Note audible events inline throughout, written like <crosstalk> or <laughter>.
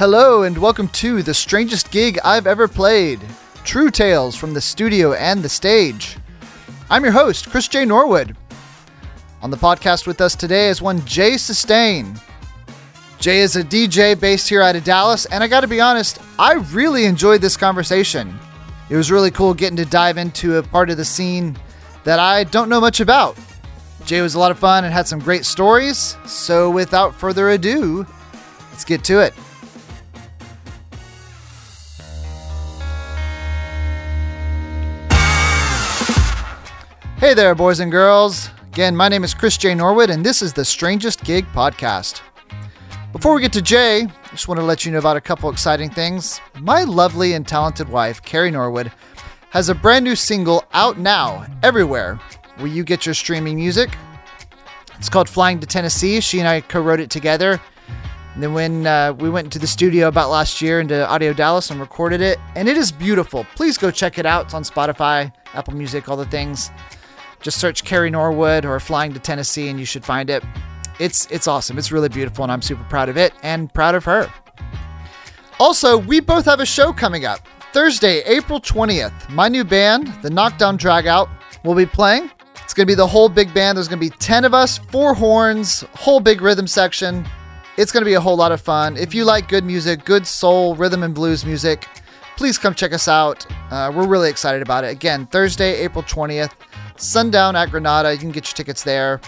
Hello, and welcome to the strangest gig I've ever played True Tales from the studio and the stage. I'm your host, Chris J. Norwood. On the podcast with us today is one Jay Sustain. Jay is a DJ based here out of Dallas, and I gotta be honest, I really enjoyed this conversation. It was really cool getting to dive into a part of the scene that I don't know much about. Jay was a lot of fun and had some great stories, so without further ado, let's get to it. Hey there, boys and girls. Again, my name is Chris J. Norwood, and this is the Strangest Gig Podcast. Before we get to Jay, I just want to let you know about a couple exciting things. My lovely and talented wife, Carrie Norwood, has a brand new single out now, everywhere, where you get your streaming music. It's called Flying to Tennessee. She and I co wrote it together. And then when uh, we went into the studio about last year into Audio Dallas and recorded it, and it is beautiful. Please go check it out. It's on Spotify, Apple Music, all the things. Just search Carrie Norwood or Flying to Tennessee and you should find it. It's it's awesome. It's really beautiful and I'm super proud of it and proud of her. Also, we both have a show coming up. Thursday, April 20th. My new band, the Knockdown Dragout, will be playing. It's going to be the whole big band. There's going to be 10 of us, four horns, whole big rhythm section. It's going to be a whole lot of fun. If you like good music, good soul, rhythm and blues music, please come check us out. Uh, we're really excited about it. Again, Thursday, April 20th sundown at Granada. You can get your tickets there.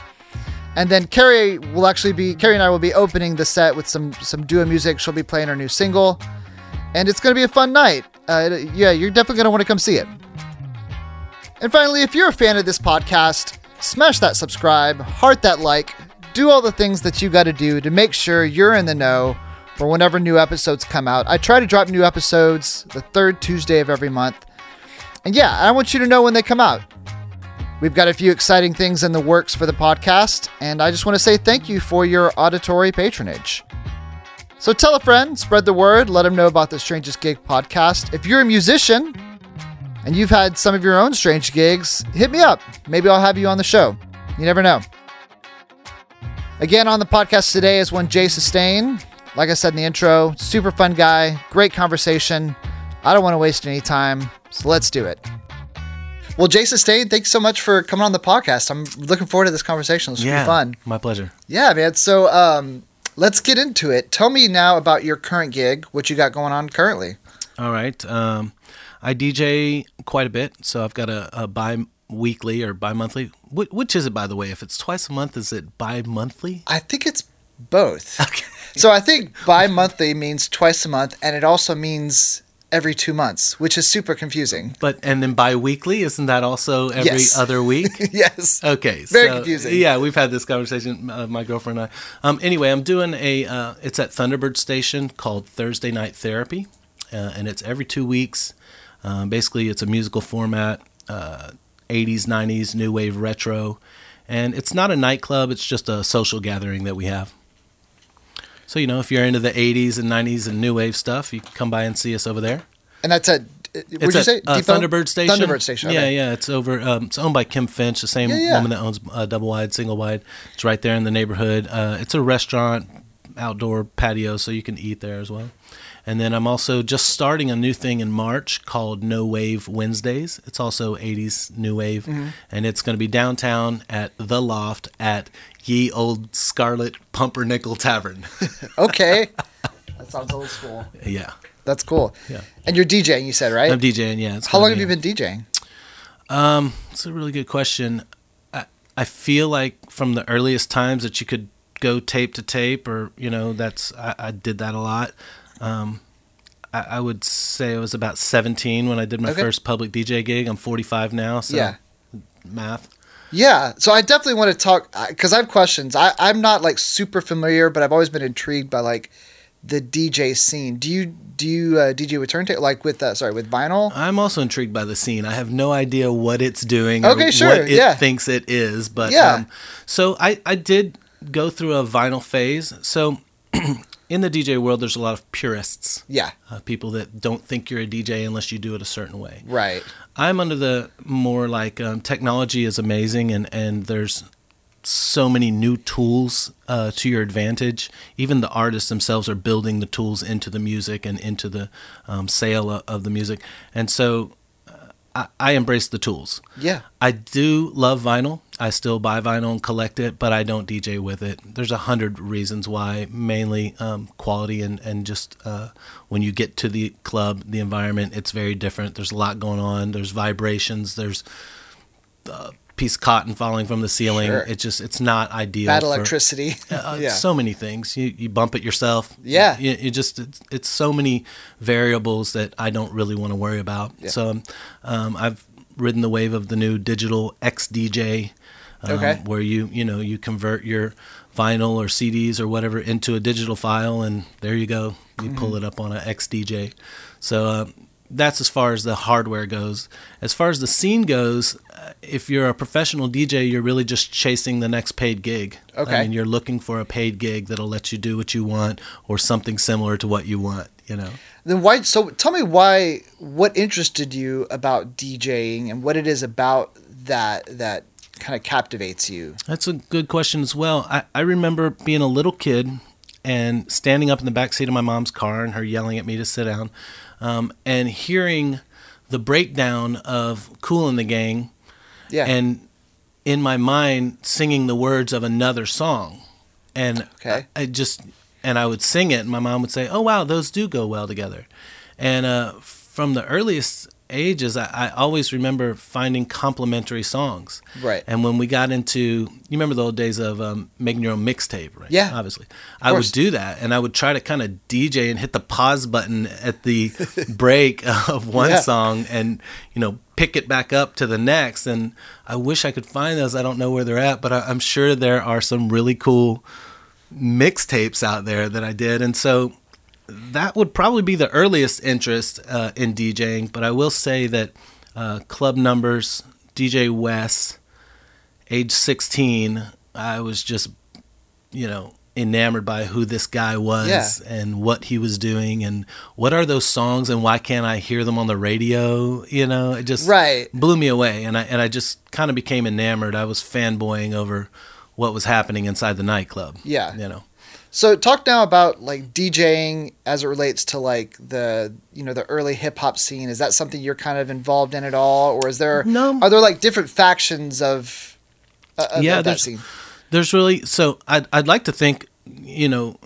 And then Carrie will actually be Carrie and I will be opening the set with some some duo music. She'll be playing her new single, and it's going to be a fun night. Uh, yeah, you're definitely going to want to come see it. And finally, if you're a fan of this podcast, smash that subscribe, heart that like, do all the things that you got to do to make sure you're in the know for whenever new episodes come out. I try to drop new episodes the third Tuesday of every month. And yeah, I want you to know when they come out. We've got a few exciting things in the works for the podcast, and I just want to say thank you for your auditory patronage. So tell a friend, spread the word, let them know about the Strangest Gig podcast. If you're a musician and you've had some of your own strange gigs, hit me up. Maybe I'll have you on the show. You never know. Again, on the podcast today is one Jay Sustain. Like I said in the intro, super fun guy, great conversation. I don't want to waste any time, so let's do it. Well, Jason Sustain, thanks so much for coming on the podcast. I'm looking forward to this conversation. It's yeah, be fun. My pleasure. Yeah, man. So um, let's get into it. Tell me now about your current gig, what you got going on currently. All right. Um, I DJ quite a bit, so I've got a, a bi-weekly or bi-monthly. Which is it, by the way? If it's twice a month, is it bi-monthly? I think it's both. <laughs> Okay. So I think bi-monthly means twice a month, and it also means every two months, which is super confusing. But and then bi-weekly, isn't that also every yes. other week? <laughs> yes. Okay. Very so, confusing. Yeah, we've had this conversation, uh, my girlfriend and I. Um, anyway, I'm doing a. Uh, it's at Thunderbird Station called Thursday Night Therapy, uh, and it's every two weeks. Um, basically, it's a musical format, 80s, uh, 90s, new wave, retro, and it's not a nightclub. It's just a social gathering that we have. So, you know, if you're into the 80s and 90s and new wave stuff, you can come by and see us over there. And that's at Where'd you say? Uh, Thunderbird Station. Thunderbird Station. Okay. Yeah, yeah. It's over. Um, it's owned by Kim Finch, the same yeah, yeah. woman that owns uh, Double Wide, Single Wide. It's right there in the neighborhood. Uh, it's a restaurant, outdoor patio, so you can eat there as well. And then I'm also just starting a new thing in March called No Wave Wednesdays. It's also 80s new wave, mm-hmm. and it's going to be downtown at the Loft at Ye Old Scarlet Pumpernickel Tavern. <laughs> okay, that sounds old school. Yeah, that's cool. Yeah, and you're DJing, you said, right? I'm DJing. Yeah. How long have you been DJing? Um, it's a really good question. I I feel like from the earliest times that you could go tape to tape, or you know, that's I, I did that a lot. Um, I, I, would say I was about 17 when I did my okay. first public DJ gig. I'm 45 now, so yeah. math. Yeah, so I definitely want to talk because I have questions. I, I'm not like super familiar, but I've always been intrigued by like the DJ scene. Do you do you uh, DJ with turntable like with uh, sorry with vinyl? I'm also intrigued by the scene. I have no idea what it's doing. Okay, sure. What it yeah. thinks it is, but yeah. Um, so I I did go through a vinyl phase. So <clears throat> in the DJ world, there's a lot of purists. Yeah. Uh, people that don't think you're a DJ unless you do it a certain way. Right. I'm under the more like um, technology is amazing and, and there's so many new tools uh, to your advantage. Even the artists themselves are building the tools into the music and into the um, sale of, of the music. And so uh, I, I embrace the tools. Yeah. I do love vinyl. I still buy vinyl and collect it, but I don't DJ with it. There's a hundred reasons why, mainly um, quality and, and just uh, when you get to the club, the environment, it's very different. There's a lot going on. There's vibrations. There's a piece of cotton falling from the ceiling. Sure. It's just, it's not ideal. Bad for- electricity. <laughs> <laughs> uh, yeah. so many things. You you bump it yourself. Yeah. You, you just it's, it's so many variables that I don't really want to worry about. Yeah. So um, I've ridden the wave of the new digital XDJ, um, Okay. where you you know you convert your vinyl or CDs or whatever into a digital file, and there you go. You Mm-hmm. pull it up on a XDJ. So. Uh, that's as far as the hardware goes. As far as the scene goes, uh, if you're a professional DJ, you're really just chasing the next paid gig. Okay. I mean, you're looking for a paid gig that'll let you do what you want or something similar to what you want, you know. Then why? So tell me why. What interested you about DJing and what it is about that that kind of captivates you? That's a good question as well. I, I remember being a little kid and standing up in the back seat of my mom's car and her yelling at me to sit down um, and hearing the breakdown of Kool & the Gang Yeah. and in my mind singing the words of another song and Okay. I, I just and i would sing it and my mom would say oh wow those do go well together and uh, from the earliest ages I, I always remember finding complementary songs Right. and when we got into you remember the old days of um, making your own mixtape right Yeah. obviously i would do that and i would try to kind of dj and hit the pause button at the <laughs> break of one Yeah. song and you know pick it back up to the next and i wish i could find those i don't know where they're at but I, i'm sure there are some really cool mixtapes out there that i did and so that would probably be the earliest interest uh, in djing but i will say that uh, club numbers dj Wes, age 16 i was just you know enamored by who this guy was Yeah. and what he was doing and what are those songs and why can't i hear them on the radio you know it just Right. blew me away and i and i just kind of became enamored i was fanboying over what was happening inside the nightclub Yeah. you know So talk now about like DJing as it relates to like the you know the early hip hop scene. Is that something you're kind of involved in at all, or is there No. are there like different factions of, uh, of Yeah, of that there's- scene? there's really so I'd, I'd like to think you know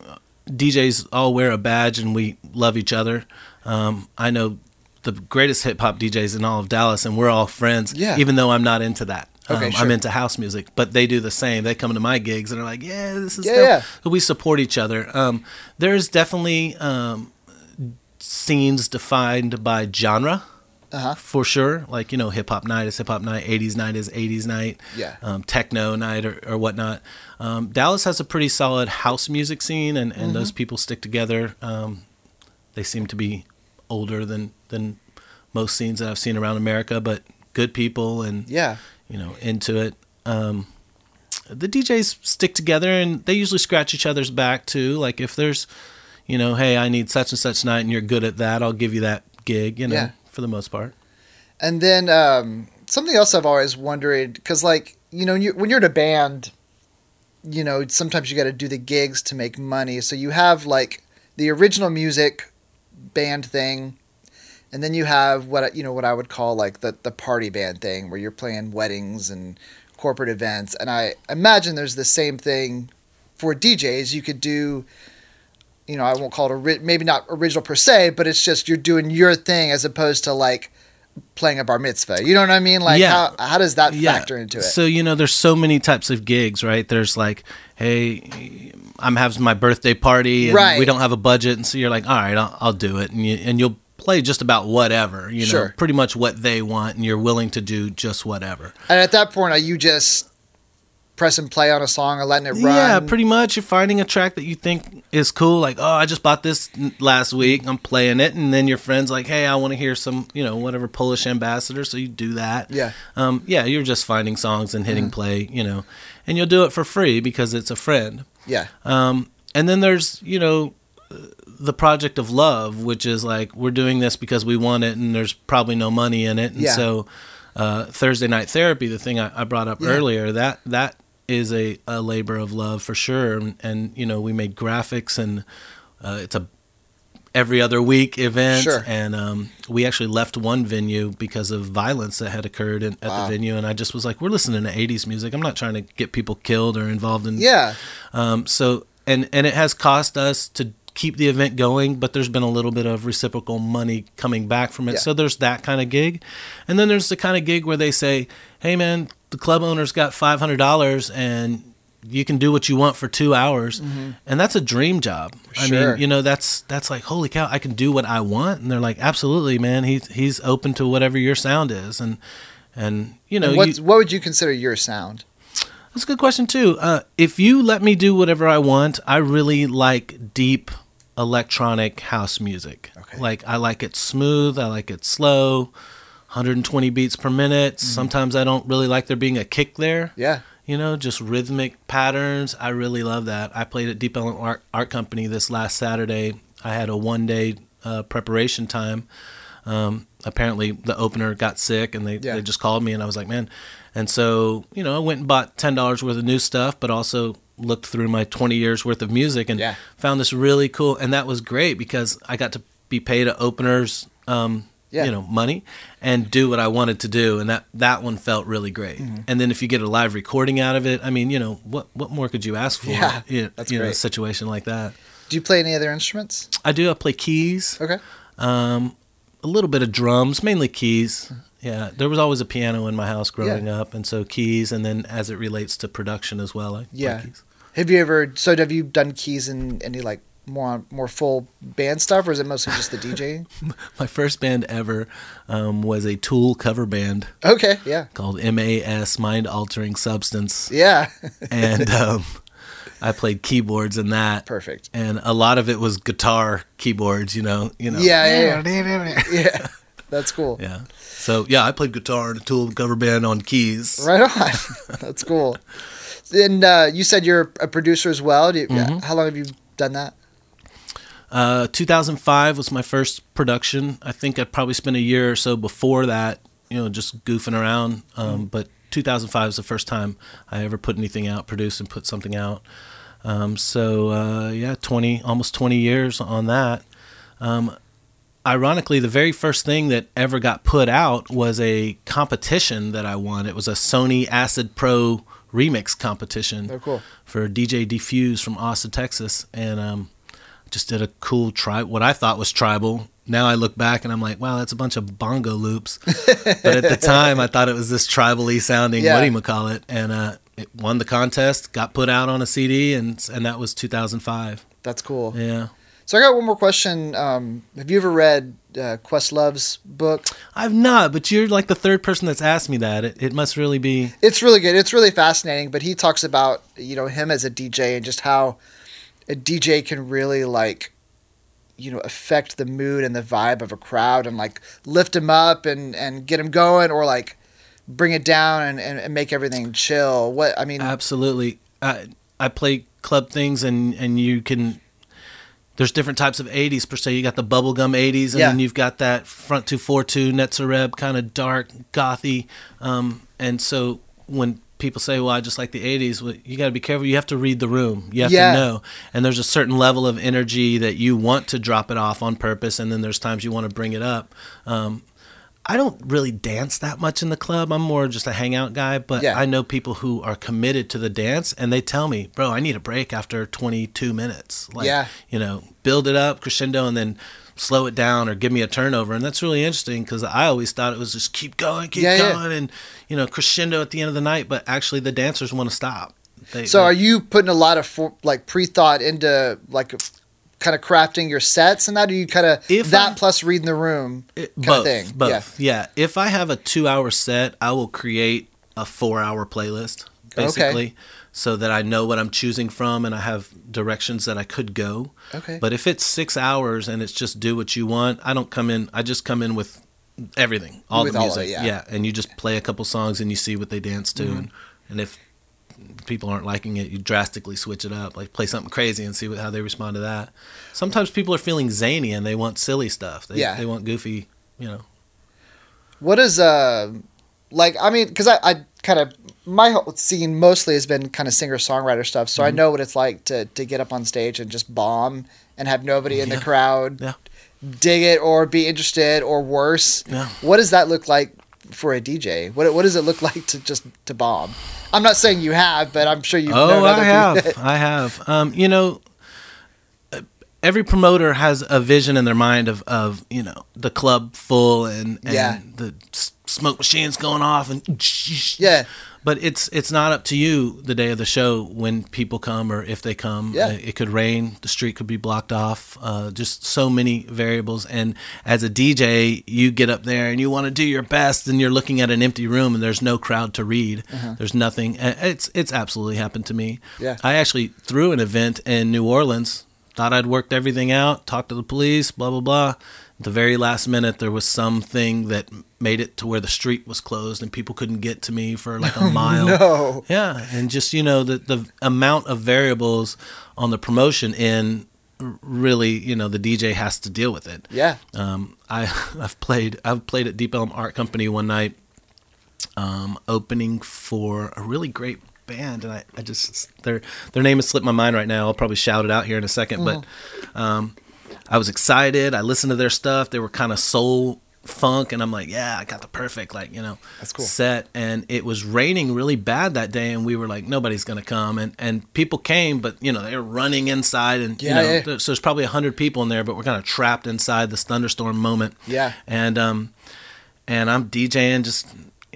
djs all wear a badge and we love each other um, i know the greatest hip-hop djs in all of dallas and we're all friends Yeah. even though i'm not into that Okay, um, sure. i'm into house music but they do the same they come to my gigs and are like yeah this is Yeah, yeah. We support each other um, there's definitely um, scenes defined by genre Uh-huh. for sure. Like you know, hip hop night is hip hop night, '80s night is '80s night, Yeah. um, techno night or, or whatnot. Um, Dallas has a pretty solid house music scene, and, and those people stick together. Um, they seem to be older than than most scenes that I've seen around America, but good people and Yeah. You know into it. Um, the DJs stick together, and they usually scratch each other's back too. Like if there's, you know, hey, I need such and such night, and you're good at that, I'll give you that gig. You know, Yeah. for the most part. And then um, something else I've always wondered because, like, you know, when you're, when you're in a band, you know, sometimes you got to do the gigs to make money. So you have like the original music band thing, and then you have what I- you know what I would call like the the party band thing, where you're playing weddings and corporate events. And I imagine there's the same thing for DJs. You could do. You know, I won't call it ori- maybe not original per se, but it's just you're doing your thing as opposed to like playing a bar mitzvah. You know what I mean? Like Yeah. how how does that factor into it? So you know, there's so many types of gigs, right? There's like, hey, I'm having my birthday party, and Right. we don't have a budget, and so you're like, all right, I'll, I'll do it, and you and you'll play just about whatever, you know, Sure. pretty much what they want, and you're willing to do just whatever. and at that point, are you just pressing play on a song or letting it run? Yeah, pretty much. You're finding a track that you think is cool. Like, oh, I just bought this last week. I'm playing it, and then your friend's like, hey, I want to hear some, you know, whatever Polish ambassador. So you do that. Yeah. Um, yeah, you're just finding songs and hitting play, you know, and you'll do it for free because it's a friend. Yeah. Um, and then there's, you know, the project of love, which is like we're doing this because we want it, and there's probably no money in it, and Yeah. so uh, Thursday night therapy, the thing I, I brought up Yeah. earlier, that that is a, a labor of love for sure. And, and you know, we made graphics and uh, it's a every other week event. Sure. And um, we actually left one venue because of violence that had occurred in, at Wow. the venue. And I just was like, we're listening to 80s music. I'm not trying to get people killed or involved in. Yeah. Um, so, and, and it has cost us to keep the event going, but there's been a little bit of reciprocal money coming back from it. Yeah. So there's that kind of gig. And then there's the kind of gig where they say, hey, man, the club owner's got $500 and you can do what you want for two hours, and that's a dream job. I Mm-hmm. Mean, you know, that's that's like holy cow, I can do what I want, and they're like, absolutely, man. He's he's open to whatever your sound is, and and you know, What's, you, what would you consider your sound? that's a good question too. Uh, if you let me do whatever I want, I really like deep electronic house music. Okay. Like I like it smooth. I like it slow. 120 beats per minute. Mm-hmm. Sometimes I don't really like there being a kick there. Yeah. You know, just rhythmic patterns. I really love that. I played at Deep Ellum Art, Art Company this last Saturday. I had a one day uh, preparation time. Um, apparently, the opener got sick and they, Yeah. they just called me, and I was like, man. And so, you know, I went and bought $10 worth of new stuff, but also looked through my 20 years worth of music and Yeah. found this really cool. And that was great because I got to be paid a opener's. Um, Yeah. you know money and do what I wanted to do and that that one felt really great Mm-hmm. and then if you get a live recording out of it I mean you know what what more could you ask for Yeah, you, that's you know a great. situation like that Do you play any other instruments? I do I play keys Okay. um a little bit of drums mainly keys yeah there was always a piano in my house growing up and so keys and then as it relates to production as well I Yeah. keys. Have you ever? So have you done keys in any like more more full band stuff, or is it mostly just the DJ? <laughs> my first band ever um, was a Tool cover band Okay. Yeah. called MAS Mind Altering Substance Yeah. and <laughs> um, I played keyboards in that Perfect. and a lot of it was guitar keyboards, you know, you know. Yeah, yeah, Yeah. <laughs> That's cool. Yeah. So yeah, I played guitar in a Tool cover band on keys. Right on. <laughs> That's cool. And uh, you said you're a producer as well. Do you, Mm-hmm. How long have you done that? Uh, 2005 was my first production. I think I probably spent a year or so before that, you know, just goofing around. Um, But 2005 was the first time I ever put anything out, produced and put something out. Um, so uh, yeah, 20, almost 20 years on that. Um, ironically, the very first thing that ever got put out was a competition that I won. It was a Sony Acid Pro remix competition Oh, cool. for DJ Defuse from Austin, Texas, and um, just did a cool tribe. What I thought was tribal. Now I look back and I'm like, wow, that's a bunch of bongo loops. but at the time, I thought it was this tribally sounding Yeah. what do you call it, and uh, it won the contest, got put out on a CD, and and that was 2005. That's cool. Yeah. So I got one more question. Um, have you ever read uh, Questlove's book? I've not, but you're like the third person that's asked me that. It, it must really be. It's really good. It's really fascinating. But he talks about you know him as a DJ and just how a DJ can really like you know affect the mood and the vibe of a crowd and like lift them up and and get them going or like bring it down and, and, and make everything chill. What I mean, Absolutely. I I play club things and and you can there's different types of 80s per se. You got the bubblegum 80s and Yeah. then you've got that front 242 Nitzer Ebb kind of dark gothy um and so when people say well I just like the 80s well, you got to be careful you have to read the room you have Yeah. to know and there's a certain level of energy that you want to drop it off on purpose and then there's times you want to bring it up um I don't really dance that much in the club. I'm more just a hangout guy, but Yeah. I know people who are committed to the dance and they tell me, "Bro, I need a break after 22 minutes." Like, Yeah. you know, build it up crescendo and then slow it down or give me a turnover. And that's really interesting cuz I always thought it was just keep going, keep Yeah, yeah. going and you know, crescendo at the end of the night, but actually the dancers want to stop. They, so are you putting a lot of for, like pre thought into like kind of crafting your sets and that? Or you kind of If that I- plus reading the room It- kind both, of thing? Both. Yeah. If I have a two hour set, I will create a four hour playlist, Okay. basically, so that I know what I'm choosing from and I have directions that I could go. Okay. But if it's six hours and it's just do what you want, I don't come in, I just come in with everything, all With the all music. it, yeah. And you just play a couple songs and you see what they dance to. Mm-hmm. And, and if people aren't liking it, you drastically switch it up. Like play something crazy and see what, how they respond to that. Sometimes people are feeling zany and they want silly stuff. They, Yeah. they want goofy, you know. What is uh like? I mean, because I, I kind of my whole scene mostly has been kind of singer songwriter stuff, so I know what it's like to to get up on stage and just bomb and have nobody in the crowd Yeah. dig it or be interested or worse. Yeah. What does that look like for a DJ? What what does it look <laughs> like to just to bomb? I'm not saying you have, but I'm sure you've Oh, I have. <laughs> I have. Um, you know, uh, every promoter has a vision in their mind of, of you know the club full and, and Yeah. the smoke machines going off and <laughs> Yeah. But it's it's not up to you the day of the show when people come or if they come. Yeah. It could rain, the street could be blocked off. Uh, just so many variables. And as a DJ, you get up there and you want to do your best, and you're looking at an empty room and there's no crowd to read. There's nothing. It's it's absolutely happened to me. Yeah. I actually threw an event in New Orleans. Thought I'd worked everything out, talked to the police, blah blah blah. The very last minute, there was something that made it to where the street was closed and people couldn't get to me for like a <laughs> mile. No. Yeah, and just you know the the amount of variables on the promotion in really you know the DJ has to deal with it. Yeah. Um, I <laughs> I've played I've played at Deep Ellum Art Company one night, um, opening for a really great band, and I, I just their their name has slipped my mind right now. I'll probably shout it out here in a 2nd but um, I was excited. I listened to their stuff. They were kind of soul funk, and I'm like, yeah, I got the perfect like you know That's cool. set. And it was raining really bad that day, and we were like, nobody's gonna come, and and people came, but you know they were running inside, and you Yeah, know yeah. there- so there's probably a hundred people in there, but we're kind of trapped inside this thunderstorm moment. Yeah. And um, and I'm DJing just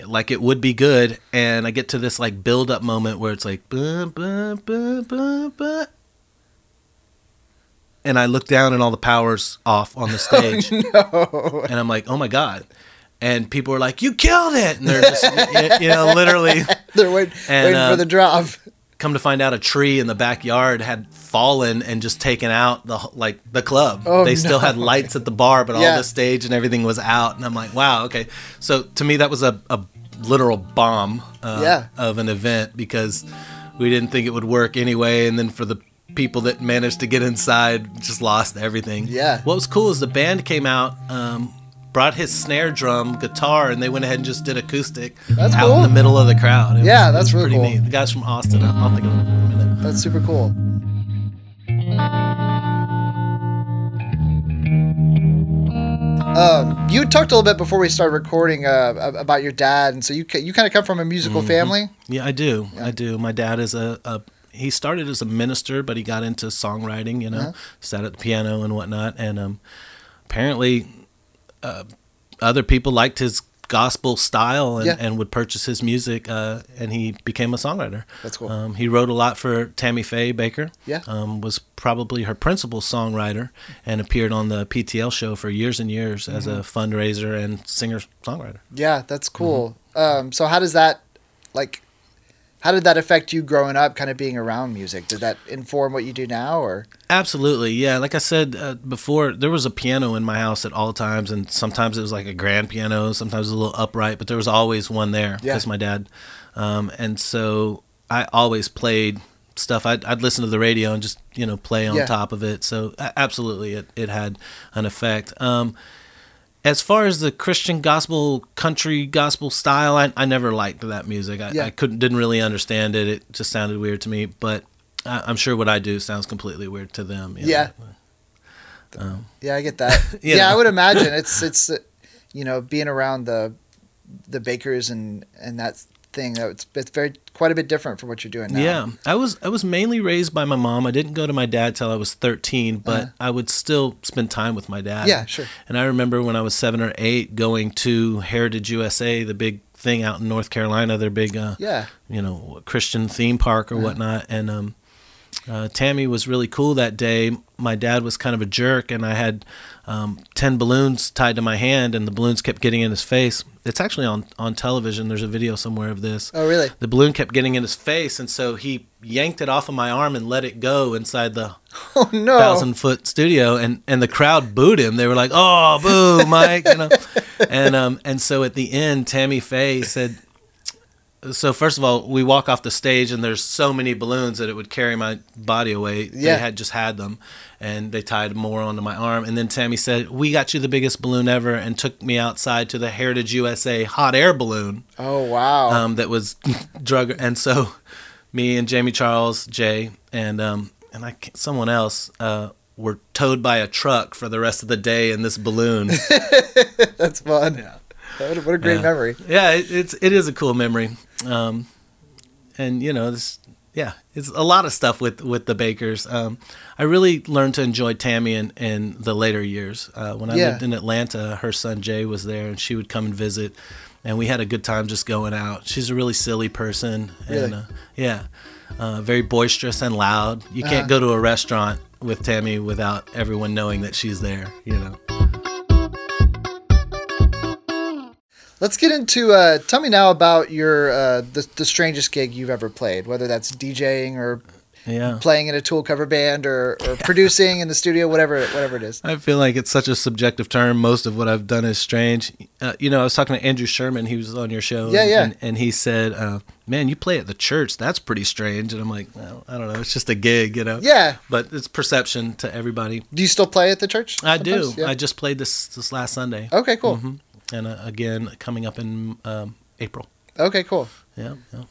like it would be good, and I get to this like build up moment where it's like, "Buh, buh, buh, buh, buh," and I look down and all the power's off on the <laughs> stage, No. and I'm like, oh my god. And people are like, "You killed it!" And they're just, you- know, literally <laughs> They're wait, And, waiting uh, for the drop. come to find out a tree in the backyard had fallen and just taken out the like the club. Oh, they still had lights at the bar, but Yeah. all the stage and everything was out. And I'm like, wow, okay. So to me, that was a, a literal bomb uh, Yeah. of an event because we didn't think it would work anyway. And then for the people that managed to get inside, just lost everything. Yeah. What was cool is the band came out. Um, Brought his snare drum, guitar, and they went ahead and just did acoustic That's out cool. in the middle of the crowd. It Yeah, was- that's really pretty cool. neat. The guys from Austin, I'll think of them in a minute. That's super cool. Um, you talked a little bit before we started recording uh, about your dad, and so you you kind of come from a musical family. Yeah, I do. I do. My dad is a, a he started as a minister, but he got into songwriting. You know, Uh-huh. sat at the piano and whatnot, and um, apparently, uh, other people liked his gospel style and, Yeah. and would purchase his music, uh, and he became a songwriter. That's cool. Um, he wrote a lot for Tammy Faye Bakker. Yeah. um, was probably her principal songwriter, and appeared on the PTL show for years and years as Mm-hmm. a fundraiser and singer songwriter. Yeah, that's cool. Mm-hmm. Um, so how does that like? How did that affect you growing up, kind of being around music? Did that inform what you do now, or Absolutely, yeah. Like I said uh, before, there was a piano in my house at all times, and sometimes it was like a grand piano, sometimes it was a little upright, but there was always one there Yeah. because my dad. Um, and so I always played stuff. I'd, I'd listen to the radio and just you know play on Yeah. top of it. So absolutely, it it had an effect. Um, as far as the Christian gospel, country gospel style, I, I never liked that music. I, Yeah. I couldn't, didn't really understand it. It just sounded weird to me. But I, I'm sure what I do sounds completely weird to them. you know. Yeah. yeah, I get that. <laughs> Yeah, I would imagine <laughs> it's it's you know being around the the bakkers and and that thing. that It's it's very quite a bit different from what you're doing now. Yeah, I was I was mainly raised by my mom. I didn't go to my dad till I was 13, but Uh-huh. I would still spend time with my dad. Yeah, sure. And I remember when I was seven or eight, going to Heritage USA, the big thing out in North Carolina, their big uh, Yeah. you know Christian theme park or whatnot, and um, uh, Tammy was really cool that day. My dad was kind of a jerk, and I had um, ten balloons tied to my hand, and the balloons kept getting in his face. It's actually on on television. There's a video somewhere of this. Oh, really? The balloon kept getting in his face, and so he yanked it off of my arm and let it go inside the <laughs> Oh no. thousand foot studio, and and the crowd booed him. They were like, "Oh, boo, Mike!" You know, <laughs> and um and so at the end, Tammy Faye said, so first of all, we walk off the stage and there's so many balloons that it would carry my body away. Yeah. They had just had them, and they tied more onto my arm. And then Tammy said, "We got you the biggest balloon ever," and took me outside to the Heritage USA hot air balloon Oh wow. um, that was <laughs> drug. And so, me and Jamie Charles, Jay, and um, and I someone else uh, were towed by a truck for the rest of the day in this balloon. <laughs> That's fun. yeah. What a, great Yeah. memory. Yeah, it, it's it is a cool memory, um, and you know this. Yeah, it's a lot of stuff with with the Bakkers. Um, I really learned to enjoy Tammy in, in the later years. Uh, when I Yeah. lived in Atlanta, her son Jay was there, and she would come and visit, and we had a good time just going out. She's a really silly person, and uh, yeah, uh, very boisterous and loud. You Uh-huh. can't go to a restaurant with Tammy without everyone knowing that she's there. You know. Let's get into. Uh, tell me now about your uh, the the strangest gig you've ever played, whether that's DJing or Yeah. playing in a Tool cover band or, or producing in the studio, whatever whatever it is. I feel like it's such a subjective term. Most of what I've done is strange. Uh, you know, I was talking to Andrew Sherman. He was on your show. Yeah, and, yeah. And, and he said, uh, "Man, you play at the church. That's pretty strange." And I'm like, well, I don't know. It's just a gig, you know. Yeah. But it's perception to everybody. Do you still play at the church? I do. Yeah. I just played this this last Sunday, okay, cool. Mhm. And uh, again coming up in um, April. Okay, cool. Yeah, yeah.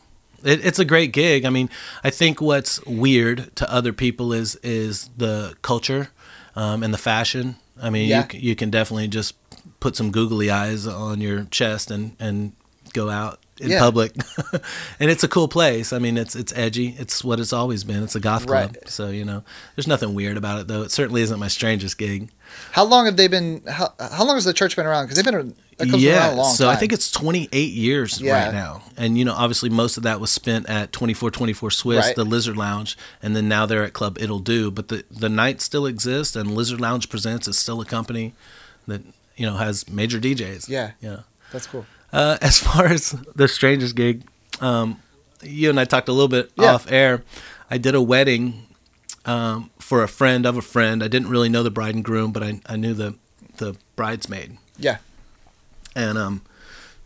It, it's a great gig. I mean, I think what's weird to other people is is the culture um, and the fashion. I mean, Yeah. you you can definitely just put some googly eyes on your chest and and go out in Yeah. public, <laughs> and it's a cool place. I mean, it's it's edgy. It's what it's always been. It's a goth club. Right. So you know, there's nothing weird about it though. It certainly isn't my strangest gig. How long have they been? How, how long has the church been around? Because they've been that club's around a long so time. I think it's 28 years Yeah. right now, and you know, obviously most of that was spent at 2424 Swiss, Right. the Lizard Lounge, and then now they're at Club It'll Do. But the the night still exists, and Lizard Lounge Presents is still a company that you know has major DJs. Yeah. yeah. that's cool. Uh, as far as the strangest gig, um, you and I talked a little bit Yeah. off air. I did a wedding um, for a friend of a friend. I didn't really know the bride and groom, but I, I knew the the bridesmaid Yeah, and um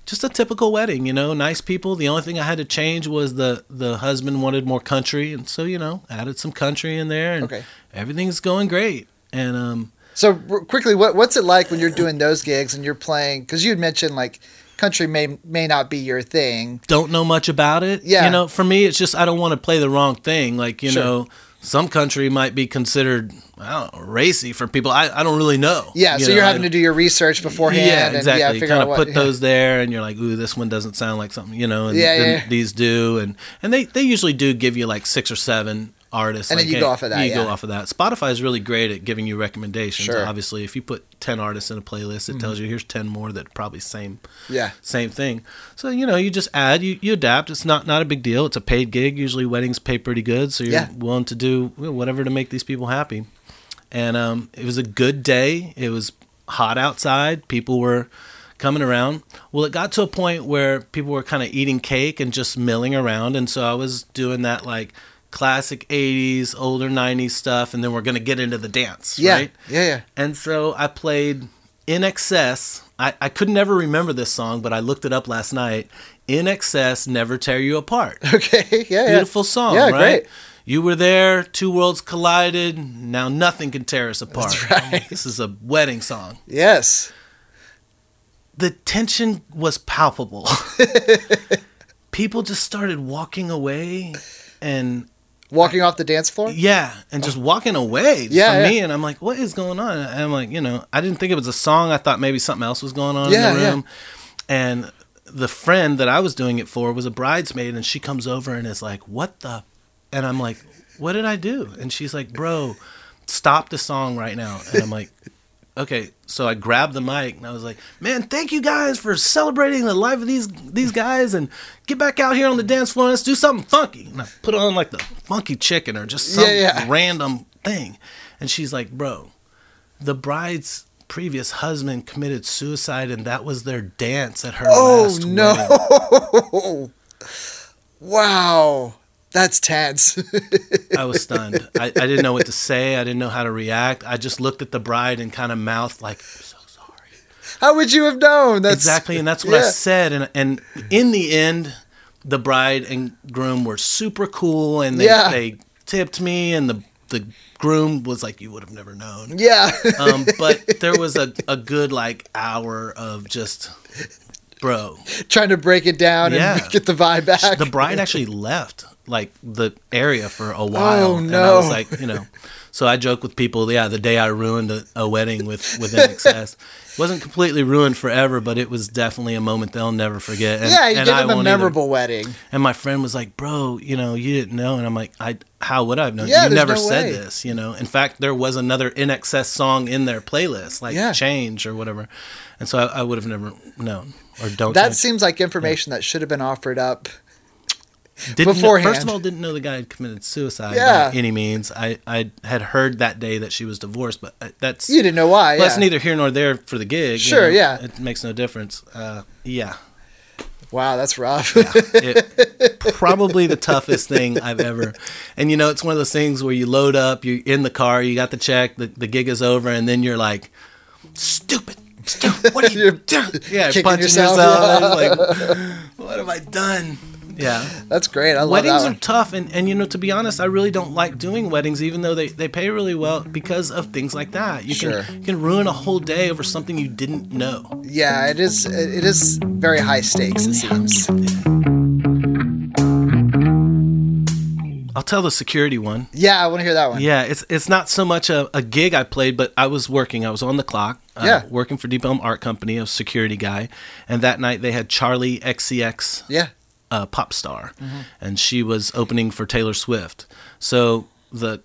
just a typical wedding you know nice people the only thing i had to change was the the husband wanted more country and so you know added some country in there and Okay. everything's going great and um So quickly, what what's it like when you're doing those gigs and you're playing? Because you had mentioned like country may may not be your thing. don't know much about it Yeah. you know for me it's just i don't want to play the wrong thing like you Sure. know some country might be considered I don't know, racy for people I, I don't really know Yeah, you so know, you're I- having to do your research beforehand. Yeah, And, exactly. yeah, you kind of what. put yeah. <laughs> those there, and you're like, "Ooh, this one doesn't sound like something," you know. And Yeah, then yeah. these do, and and they they usually do give you like six or seven artists, And then like, you go off of that, You go off of that. Spotify is really great at giving you recommendations. Sure. Obviously, if you put ten artists in a playlist, it tells you here's ten more that probably same Yeah, same thing. So you know, you just add, you, you adapt. It's not not a big deal. It's a paid gig. Usually, weddings pay pretty good, so you're Yeah. willing to do whatever to make these people happy. And um, it was a good day. It was hot outside. People were coming around. Well, it got to a point where people were kind of eating cake and just milling around, and so I was doing that like classic 80s older 90s stuff and then we're going to get into the dance yeah, right yeah, yeah. and so I played INXS. I, I could never remember this song, but I looked it up last night. INXS, Never Tear You Apart. <laughs> Okay, yeah, yeah. Beautiful song, Yeah, right? great. You were there, two worlds collided, now nothing can tear us apart. That's right. <laughs> This is a wedding song. Yes. The tension was palpable. <laughs> People just started walking away and Walking off the dance floor. Yeah, and just walking away Yeah, from yeah. me, and I'm like, "What is going on?" And I'm like, you know, I didn't think it was a song. I thought maybe something else was going on Yeah, in the room. And the friend that I was doing it for was a bridesmaid, and she comes over and is like, "What the?" And I'm like, "What did I do?" And she's like, "Bro, stop the song right now." And I'm like, "Okay." So I grabbed the mic and I was like, "Man, thank you guys for celebrating the life of these these guys, and get back out here on the dance floor. and Let's do something funky." And I put on like the funky chicken or just some Yeah, yeah. random thing, and she's like, "Bro, the bride's." Previous husband committed suicide, and that was their dance at her Oh no! <laughs> wow, that's tense. I was stunned. I, I didn't know what to say. I didn't know how to react. I just looked at the bride and kind of mouthed like, "I'm so sorry." How would you have known? That's exactly, and that's what I said. And and in the end, the bride and groom were super cool, and they, Yeah. they tipped me, and the the groom was like, "You would have never known." Yeah. Um, but there was a, a good like hour of just, bro. Trying to break it down Yeah. and <laughs> get the vibe back. The bride actually left like the area for a oh, while. Oh, And I was like, you know, so I joke with people, yeah, the day I ruined a, a wedding with with <laughs> INXS. It wasn't completely ruined forever, but it was definitely a moment they'll never forget. And, yeah, you and give I them a won't either. memorable wedding. And my friend was like, "Bro, you know, you didn't know." And I'm like, "I how would I have known? Yeah, you never no said way. this, you know. In fact, there was another INXS song in their playlist, like Yeah. Change or whatever. And so I, I would have never known or don't. That change. seems like information that should have been offered up. Didn't know- first of all, didn't know the guy had committed suicide Yeah. by any means. I, I had heard that day that she was divorced, but uh, that's You didn't know why. well, that's yeah. neither here nor there for the gig. you Sure, know. yeah. it makes no difference. Uh, yeah, Wow, that's rough. it, <laughs> probably the toughest thing I've ever. <laughs> And you know, it's one of those things where you load up, you're in the car, you got the check, the, the gig is over, and then you're like, stupid. Stupid. What are you <laughs> doing? Yeah, punching yourself, yourself. like, what have I done? Yeah. that's great. I love weddings are tough and, and you know to be honest i really don't like doing weddings even though they, they pay really well because of things like that you Sure. can you can ruin a whole day over something you didn't know Yeah, it is. It is very high stakes. It seems. i'll tell the security one Yeah, I want to hear that one. yeah it's it's not so much a, a gig i played but i was working i was on the clock uh, Yeah. working for deep ellum art company a security guy and that night they had charli xcx Yeah. Uh, pop star, and she was opening for Taylor Swift. So the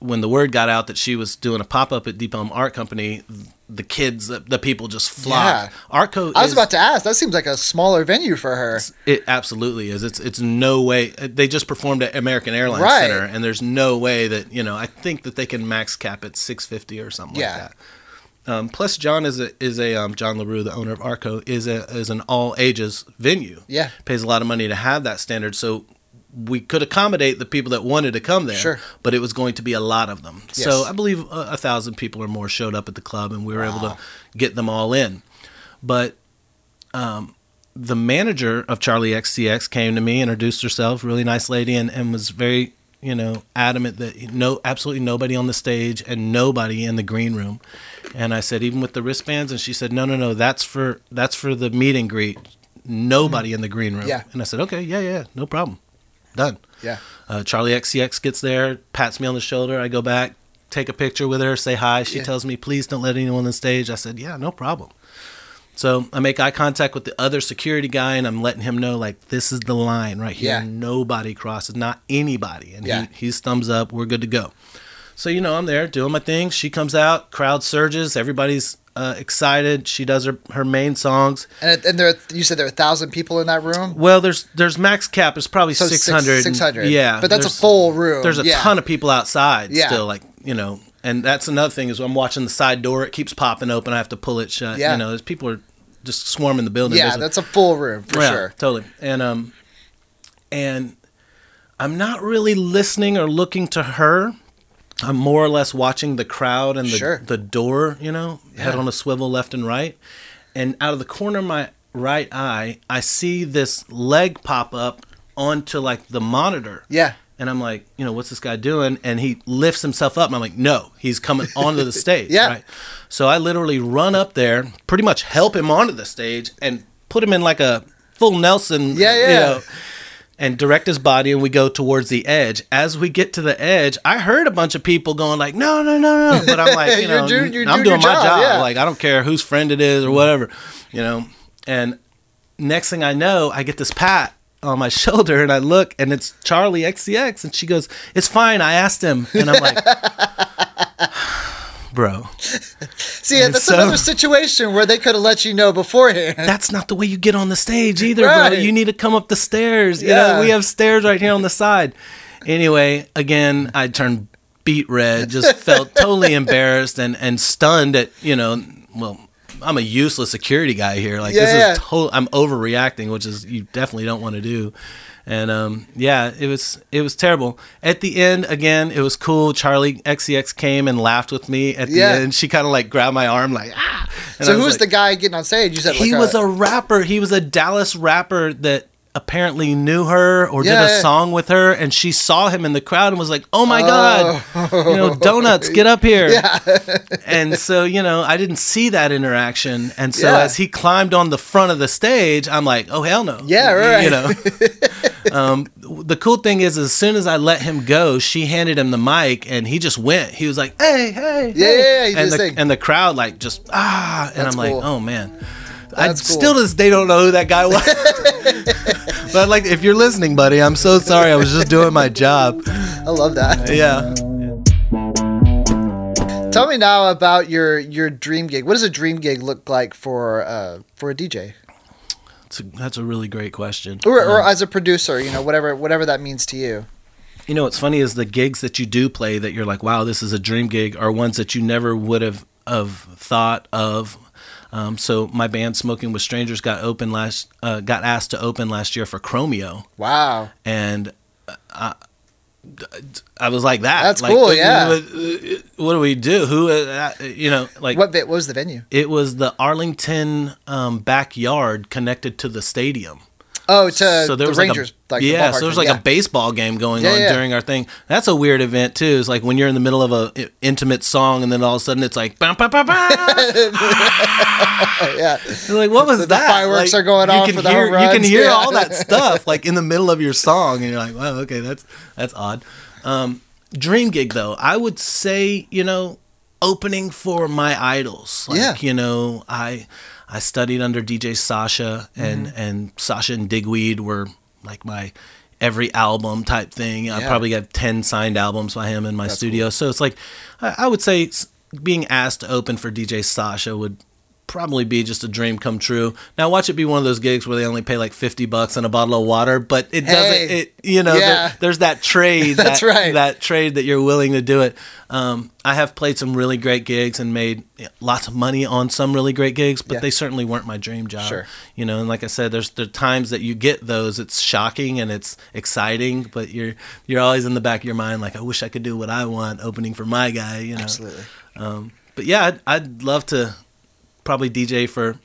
when the word got out that she was doing a pop up at Deep Ellum Art Company, the kids, the, the people just flocked. Arco, I was is, about to ask. That seems like a smaller venue for her. It absolutely is. It's it's no way. They just performed at American Airlines Right. Center, and there's no way that you know. I think that they can max cap at 650 or something Yeah. like that. Um, plus, John is a is a um, John Larue, the owner of Arco, is a is an all ages venue. Yeah. pays a lot of money to have that standard. So we could accommodate the people that wanted to come there. Sure. but it was going to be a lot of them. Yes. So I believe a, a thousand people or more showed up at the club, and we were able to get them all in. But um, the manager of Charli XCX came to me, introduced herself, really nice lady, and, and was very, you know, adamant that no, absolutely nobody on the stage and nobody in the green room. And I said, even with the wristbands, and she said, no, no, no, that's for that's for the meet and greet. Nobody in the green room. Yeah. And I said, okay, yeah, yeah, no problem, done. Yeah. Uh, Charli XCX gets there, pats me on the shoulder. I go back, take a picture with her, say hi. She Yeah. tells me, please don't let anyone on the stage. I said, yeah, no problem. So I make eye contact with the other security guy, and I'm letting him know like this is the line right here. Yeah. Nobody crosses, not anybody. And Yeah. he, he's thumbs up. We're good to go. So you know I'm there doing my thing. She comes out, crowd surges, everybody's uh, excited. She does her her main songs. And, and there, you said there are a thousand people in that room. Well, there's there's max cap is probably So six hundred. Six hundred. Yeah, but that's a full room. there's a yeah. ton of people outside Yeah. still like you know and that's another thing is I'm watching the side door it keeps popping open I have to pull it shut Yeah. you know there's people are just swarming the building Yeah, that's a full room for yeah, sure. totally and um and I'm not really listening or looking to her I'm more or less watching the crowd and the, Sure. the door you know head on a swivel left and right and out of the corner of my right eye I see this leg pop up onto like the monitor Yeah. and I'm like, you know, what's this guy doing? And he lifts himself up, and I'm like, no, he's coming onto the <laughs> stage. Yeah. Right? So I literally run up there, pretty much help him onto the stage, and put him in like a full Nelson. Yeah, you yeah. know, and direct his body, and we go towards the edge. As we get to the edge, I heard a bunch of people going like, "No, no, no, no!" But I'm like, <laughs> you You're know, doing- I'm doing doing my job, job. yeah. Like I don't care whose friend it is or whatever, you know. And next thing I know, I get this pat on my <laughs> shoulder, and I look, and it's Charli XCX, and she goes, "It's fine. I asked him," and I'm like, <laughs> "Bro, <laughs> See, And that's so- another situation where they could have let you know beforehand. <laughs> that's not the way you get on the stage either, bro. You need to come up the stairs. You know, we have stairs right here on the side." Anyway, again, I turned beet red, just <laughs> felt totally embarrassed and and stunned at you know, well. I'm a useless security guy here. Like Yeah, this yeah. is total. I'm overreacting, which is you definitely don't want to do. And um, yeah, it was it was terrible. At the end, again, it was cool. Charli XCX came and laughed with me at the Yeah. end. She kind of like grabbed my arm, like ah. And so I who was like- the guy getting on stage? You said he like was a rapper. He was a Dallas rapper that apparently knew her or Yeah, did a yeah. song with her, and she saw him in the crowd and was like, "Oh my god, you know, donuts, get up here!" <laughs> Yeah. and so you know, I didn't see that interaction, and so as he climbed on the front of the stage, I'm like, "Oh hell no!" Yeah, right. You know. <laughs> um, the cool thing is, as soon as I let him go, she handed him the mic, and he just went. He was like, "Hey, hey, Yeah, hey," yeah, yeah, he did and the and the crowd like just ah, and That's I'm cool. like, "Oh man." That's I cool. still to this day don't know who that guy was. <laughs> but like, if you're listening, buddy, I'm so sorry. I was just doing my job. I love that. Yeah. Tell me now about your your dream gig. What does a dream gig look like for uh, for a DJ That's a, that's a really great question. or, or Um, as a producer? You know, whatever whatever that means to you. you know, what's funny is the gigs that you do play that you're like, wow, this is a dream gig, are ones that you never would have have thought of. Um, so my band Smoking with Strangers got open last, uh, got asked to open last year for Chromeo, Wow. and I, I was like that. That's Like, cool, yeah. uh, What do we do? Who, uh, uh, you know, like What what was the venue? it was the Arlington um, backyard connected to the stadium. Oh, to so there the was Rangers. like the a, yeah, ballpark so there was like yeah. a baseball game going Yeah, on yeah. during our thing. That's a weird event too. It's like when you're in the middle of a intimate song and then all of a sudden it's like, bah, bah, bah, bah. yeah. You're like what was The that? fireworks Like, are going can for the hear, You can hear all that <laughs> stuff like in the middle of your song, and you're like, wow, okay, that's that's odd. Um, dream gig though, I would say you know opening for my idols. Like, Yeah. You know, I I studied under DJ Sasha, and Mm-hmm. and Sasha and Digweed were like my every album type thing. I probably got ten signed albums by him in my That's studio. So it's like I, I would say being asked to open for DJ Sasha would probably be just a dream come true. Now watch it be one of those gigs where they only pay like 50 bucks and a bottle of water, but it doesn't it you know there- there's that trade <laughs> That's that, right. that trade that you're willing to do it. Um, I have played some really great gigs and made lots of money on some really great gigs, but Yeah. they certainly weren't my dream job. Sure. You know, and like I said, there's the times that you get those. It's shocking and it's exciting, but you're you're always in the back of your mind like, I wish I could do what I want, opening for my guy. You know, Absolutely. um, but yeah, I'd, I'd love to probably DJ for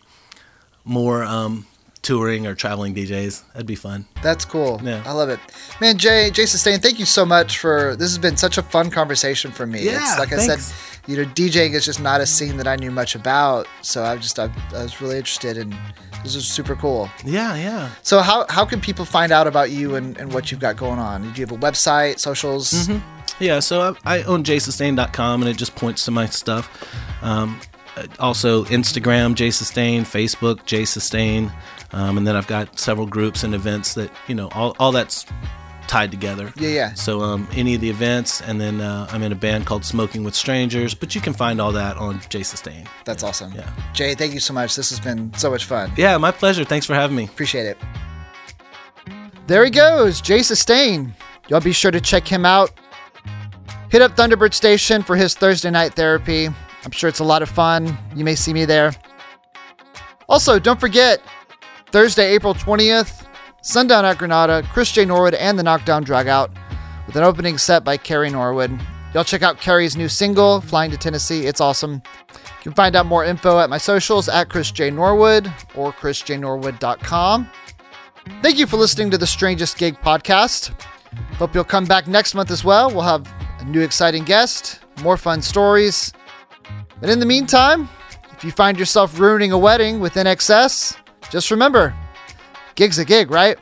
more um, touring or traveling DJs. That'd be fun. That's cool. Yeah. I love it. Man, Jay, Jay Sustain, thank you so much for this has been such a fun conversation for me. Yeah, it's like I said, you know, DJing is just not a scene that I knew much about. So I've just I, I was really interested and this is super cool. Yeah, yeah. So how how can people find out about you and, and what you've got going on? Do you have a website, socials? Mm-hmm. Yeah, so I, I own jaysustain.com and it just points to my stuff. Um, also, Instagram, Jay Sustain, Facebook, jsustain. Um, and then I've got several groups and events that, you know, all, all that's tied together. Yeah, yeah. So um, any of the events, and then uh, I'm in a band called Smoking with Strangers, but you can find all that on Jay Sustain. That's awesome. Yeah. Jay, thank you so much. This has been so much fun. Yeah, my pleasure. Thanks for having me. Appreciate it. There he goes, Jay Sustain. Y'all be sure to check him out. Hit up Thunderbird Station for his Thursday night therapy. I'm sure it's a lot of fun. You may see me there. Also, don't forget Thursday, April 20th, Sundown at Granada, Chris J. Norwood and the Knockdown Dragout with an opening set by Carrie Norwood. Y'all check out Carrie's new single, Flying to Tennessee. It's awesome. You can find out more info at my socials at Chris J. Norwood or chrisjnorwood.com. Thank you for listening to the Strangest Gig podcast. Hope you'll come back next month as well. We'll have a new exciting guest, more fun stories. But in the meantime, if you find yourself ruining a wedding with INXS, just remember, gig's a gig, right?